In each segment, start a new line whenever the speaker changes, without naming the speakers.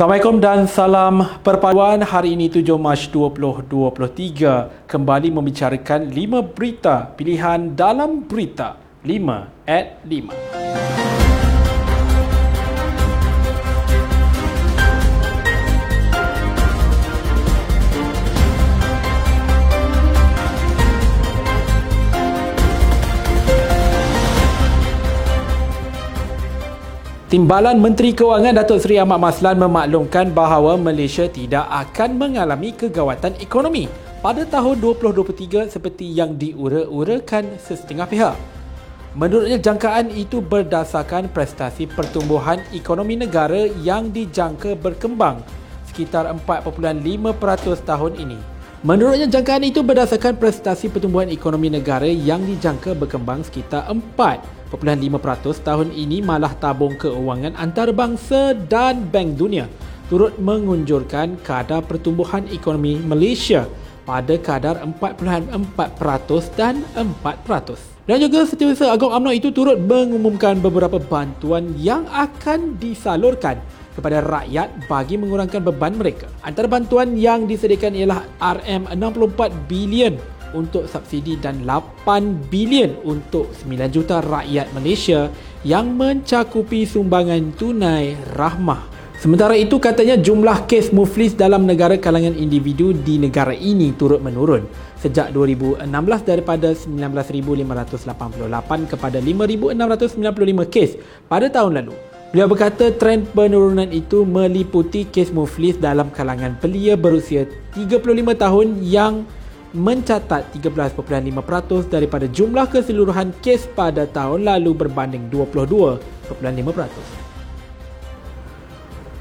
Assalamualaikum dan salam perpaduan hari ini 7 Mac 2023 kembali membicarakan 5 berita pilihan dalam berita 5 at 5. Timbalan Menteri Kewangan Datuk Seri Ahmad Maslan memaklumkan bahawa Malaysia tidak akan mengalami kegawatan ekonomi pada tahun 2023 seperti yang diura-urakan sesetengah pihak. Menurutnya jangkaan itu berdasarkan prestasi pertumbuhan ekonomi negara yang dijangka berkembang sekitar 4.5% tahun ini. Menurutnya jangkaan itu berdasarkan prestasi pertumbuhan ekonomi negara yang dijangka berkembang sekitar 4 0.5% tahun ini malah tabung keuangan antarabangsa dan Bank Dunia turut mengunjurkan kadar pertumbuhan ekonomi Malaysia pada kadar 4.4% dan 4%. Dan juga Setiausaha Agong UMNO itu turut mengumumkan beberapa bantuan yang akan disalurkan kepada rakyat bagi mengurangkan beban mereka. Antara bantuan yang disediakan ialah RM64 bilion untuk subsidi dan 8 bilion untuk 9 juta rakyat Malaysia yang mencakupi sumbangan tunai rahmah. Sementara itu katanya jumlah kes muflis dalam negara kalangan individu di negara ini turut menurun sejak 2016 daripada 19,588 kepada 5,695 kes pada tahun lalu. Beliau berkata trend penurunan itu meliputi kes muflis dalam kalangan belia berusia 35 tahun yang mencatat 13.5% daripada jumlah keseluruhan kes pada tahun lalu berbanding 22.5%.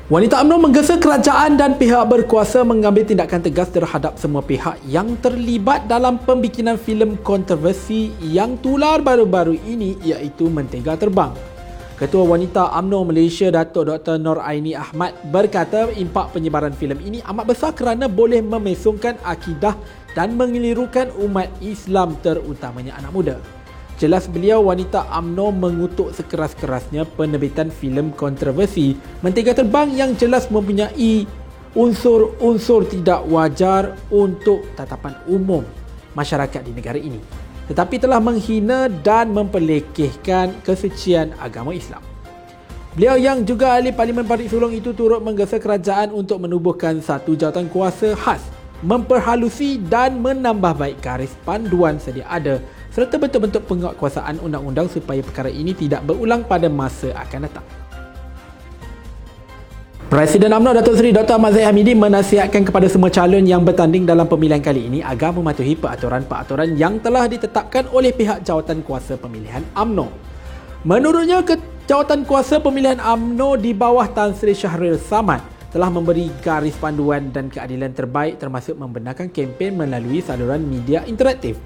Wanita UMNO menggesa kerajaan dan pihak berkuasa mengambil tindakan tegas terhadap semua pihak yang terlibat dalam pembikinan filem kontroversi yang tular baru-baru ini iaitu Mentega Terbang. Ketua Wanita UMNO Malaysia Datuk Dr. Nur Aini Ahmad berkata impak penyebaran filem ini amat besar kerana boleh memesongkan akidah dan mengelirukan umat Islam terutamanya anak muda. Jelas beliau wanita AMNO mengutuk sekeras-kerasnya penerbitan filem kontroversi Mentega Terbang yang jelas mempunyai unsur-unsur tidak wajar untuk tatapan umum masyarakat di negara ini tetapi telah menghina dan mempelekehkan kesucian agama Islam. Beliau yang juga ahli Parlimen Parit Sulong itu turut menggesa kerajaan untuk menubuhkan satu jawatan kuasa khas memperhalusi dan menambah baik garis panduan sedia ada serta bentuk-bentuk penguatkuasaan undang-undang supaya perkara ini tidak berulang pada masa akan datang. Presiden UMNO Datuk Seri Dr. Ahmad Zahid Hamidi menasihatkan kepada semua calon yang bertanding dalam pemilihan kali ini agar mematuhi peraturan-peraturan yang telah ditetapkan oleh pihak jawatan kuasa pemilihan UMNO. Menurutnya, jawatan kuasa pemilihan UMNO di bawah Tan Sri Syahril Samad telah memberi garis panduan dan keadilan terbaik termasuk membenarkan kempen melalui saluran media interaktif.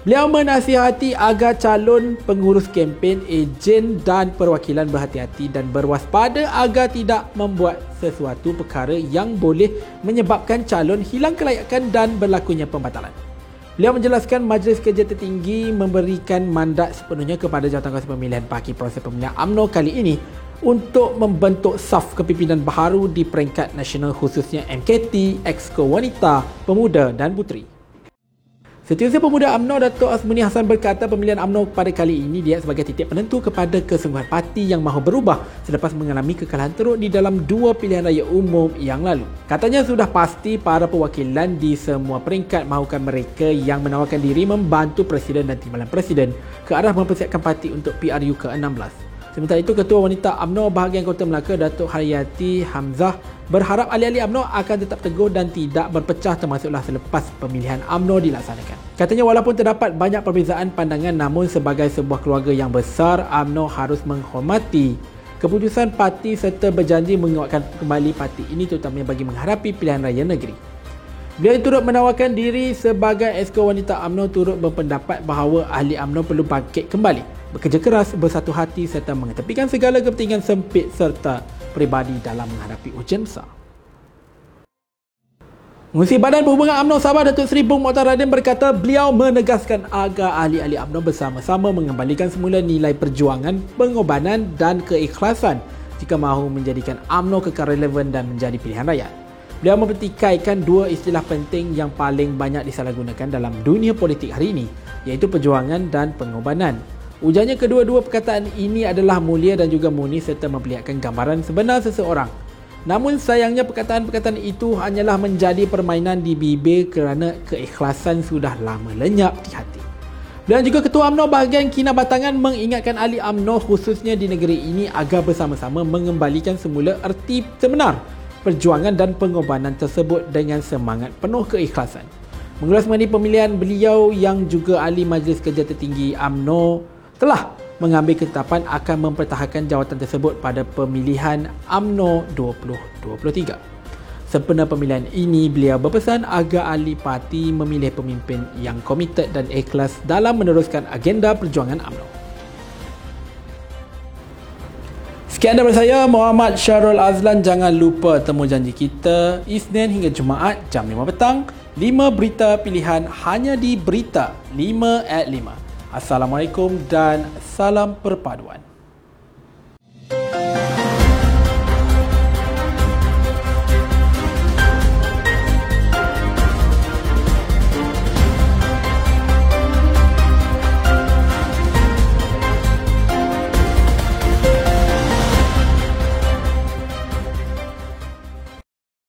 Beliau menasihati agar calon pengurus kempen, ejen dan perwakilan berhati-hati dan berwaspada agar tidak membuat sesuatu perkara yang boleh menyebabkan calon hilang kelayakan dan berlakunya pembatalan. Beliau menjelaskan Majlis Kerja Tertinggi memberikan mandat sepenuhnya kepada Jawatankuasa Pemilihan Paki Proses Pemilihan UMNO kali ini untuk membentuk saf kepimpinan baharu di peringkat nasional khususnya MKT, Exco Wanita, Pemuda dan Puteri. Setiausaha Pemuda UMNO Datuk Asmuni Hassan berkata pemilihan UMNO pada kali ini dia sebagai titik penentu kepada kesungguhan parti yang mahu berubah selepas mengalami kekalahan teruk di dalam dua pilihan raya umum yang lalu. Katanya sudah pasti para perwakilan di semua peringkat mahukan mereka yang menawarkan diri membantu Presiden dan Timbalan Presiden ke arah mempersiapkan parti untuk PRU ke-16. Sementara itu, Ketua Wanita UMNO bahagian Kota Melaka Datuk Hayati Hamzah berharap ahli-ahli UMNO akan tetap teguh dan tidak berpecah termasuklah selepas pemilihan UMNO dilaksanakan. Katanya walaupun terdapat banyak perbezaan pandangan namun sebagai sebuah keluarga yang besar, UMNO harus menghormati keputusan parti serta berjanji menguatkan kembali parti ini terutamanya bagi menghadapi pilihan raya negeri. Beliau turut menawarkan diri sebagai esko wanita UMNO turut berpendapat bahawa ahli UMNO perlu bangkit kembali bekerja keras, bersatu hati serta mengetepikan segala kepentingan sempit serta peribadi dalam menghadapi ujian besar. Mengurusi Badan Perhubungan UMNO Sabah Datuk Seri Bung Mokhtar Radin berkata beliau menegaskan agar ahli-ahli UMNO bersama-sama mengembalikan semula nilai perjuangan, pengorbanan dan keikhlasan jika mahu menjadikan UMNO kekal relevan dan menjadi pilihan rakyat. Beliau mempertikaikan dua istilah penting yang paling banyak disalahgunakan dalam dunia politik hari ini, iaitu perjuangan dan pengorbanan. Ujarnya kedua-dua perkataan ini adalah mulia dan juga murni serta memperlihatkan gambaran sebenar seseorang. Namun sayangnya perkataan-perkataan itu hanyalah menjadi permainan di bibir kerana keikhlasan sudah lama lenyap di hati. Dan juga Ketua UMNO bahagian Kinabatangan mengingatkan ahli UMNO khususnya di negeri ini agar bersama-sama mengembalikan semula erti sebenar perjuangan dan pengorbanan tersebut dengan semangat penuh keikhlasan. Mengulas mengenai pemilihan beliau yang juga ahli Majlis Kerja Tertinggi UMNO telah mengambil ketetapan akan mempertahankan jawatan tersebut pada pemilihan UMNO 2023. Sempena pemilihan ini, beliau berpesan agar ahli parti memilih pemimpin yang komited dan ikhlas dalam meneruskan agenda perjuangan UMNO. Sekian daripada saya, Muhammad Syarul Azlan. Jangan lupa temu janji kita Isnin hingga Jumaat jam 5 petang. 5 berita pilihan hanya di Berita 5 at 5. Assalamualaikum dan salam perpaduan.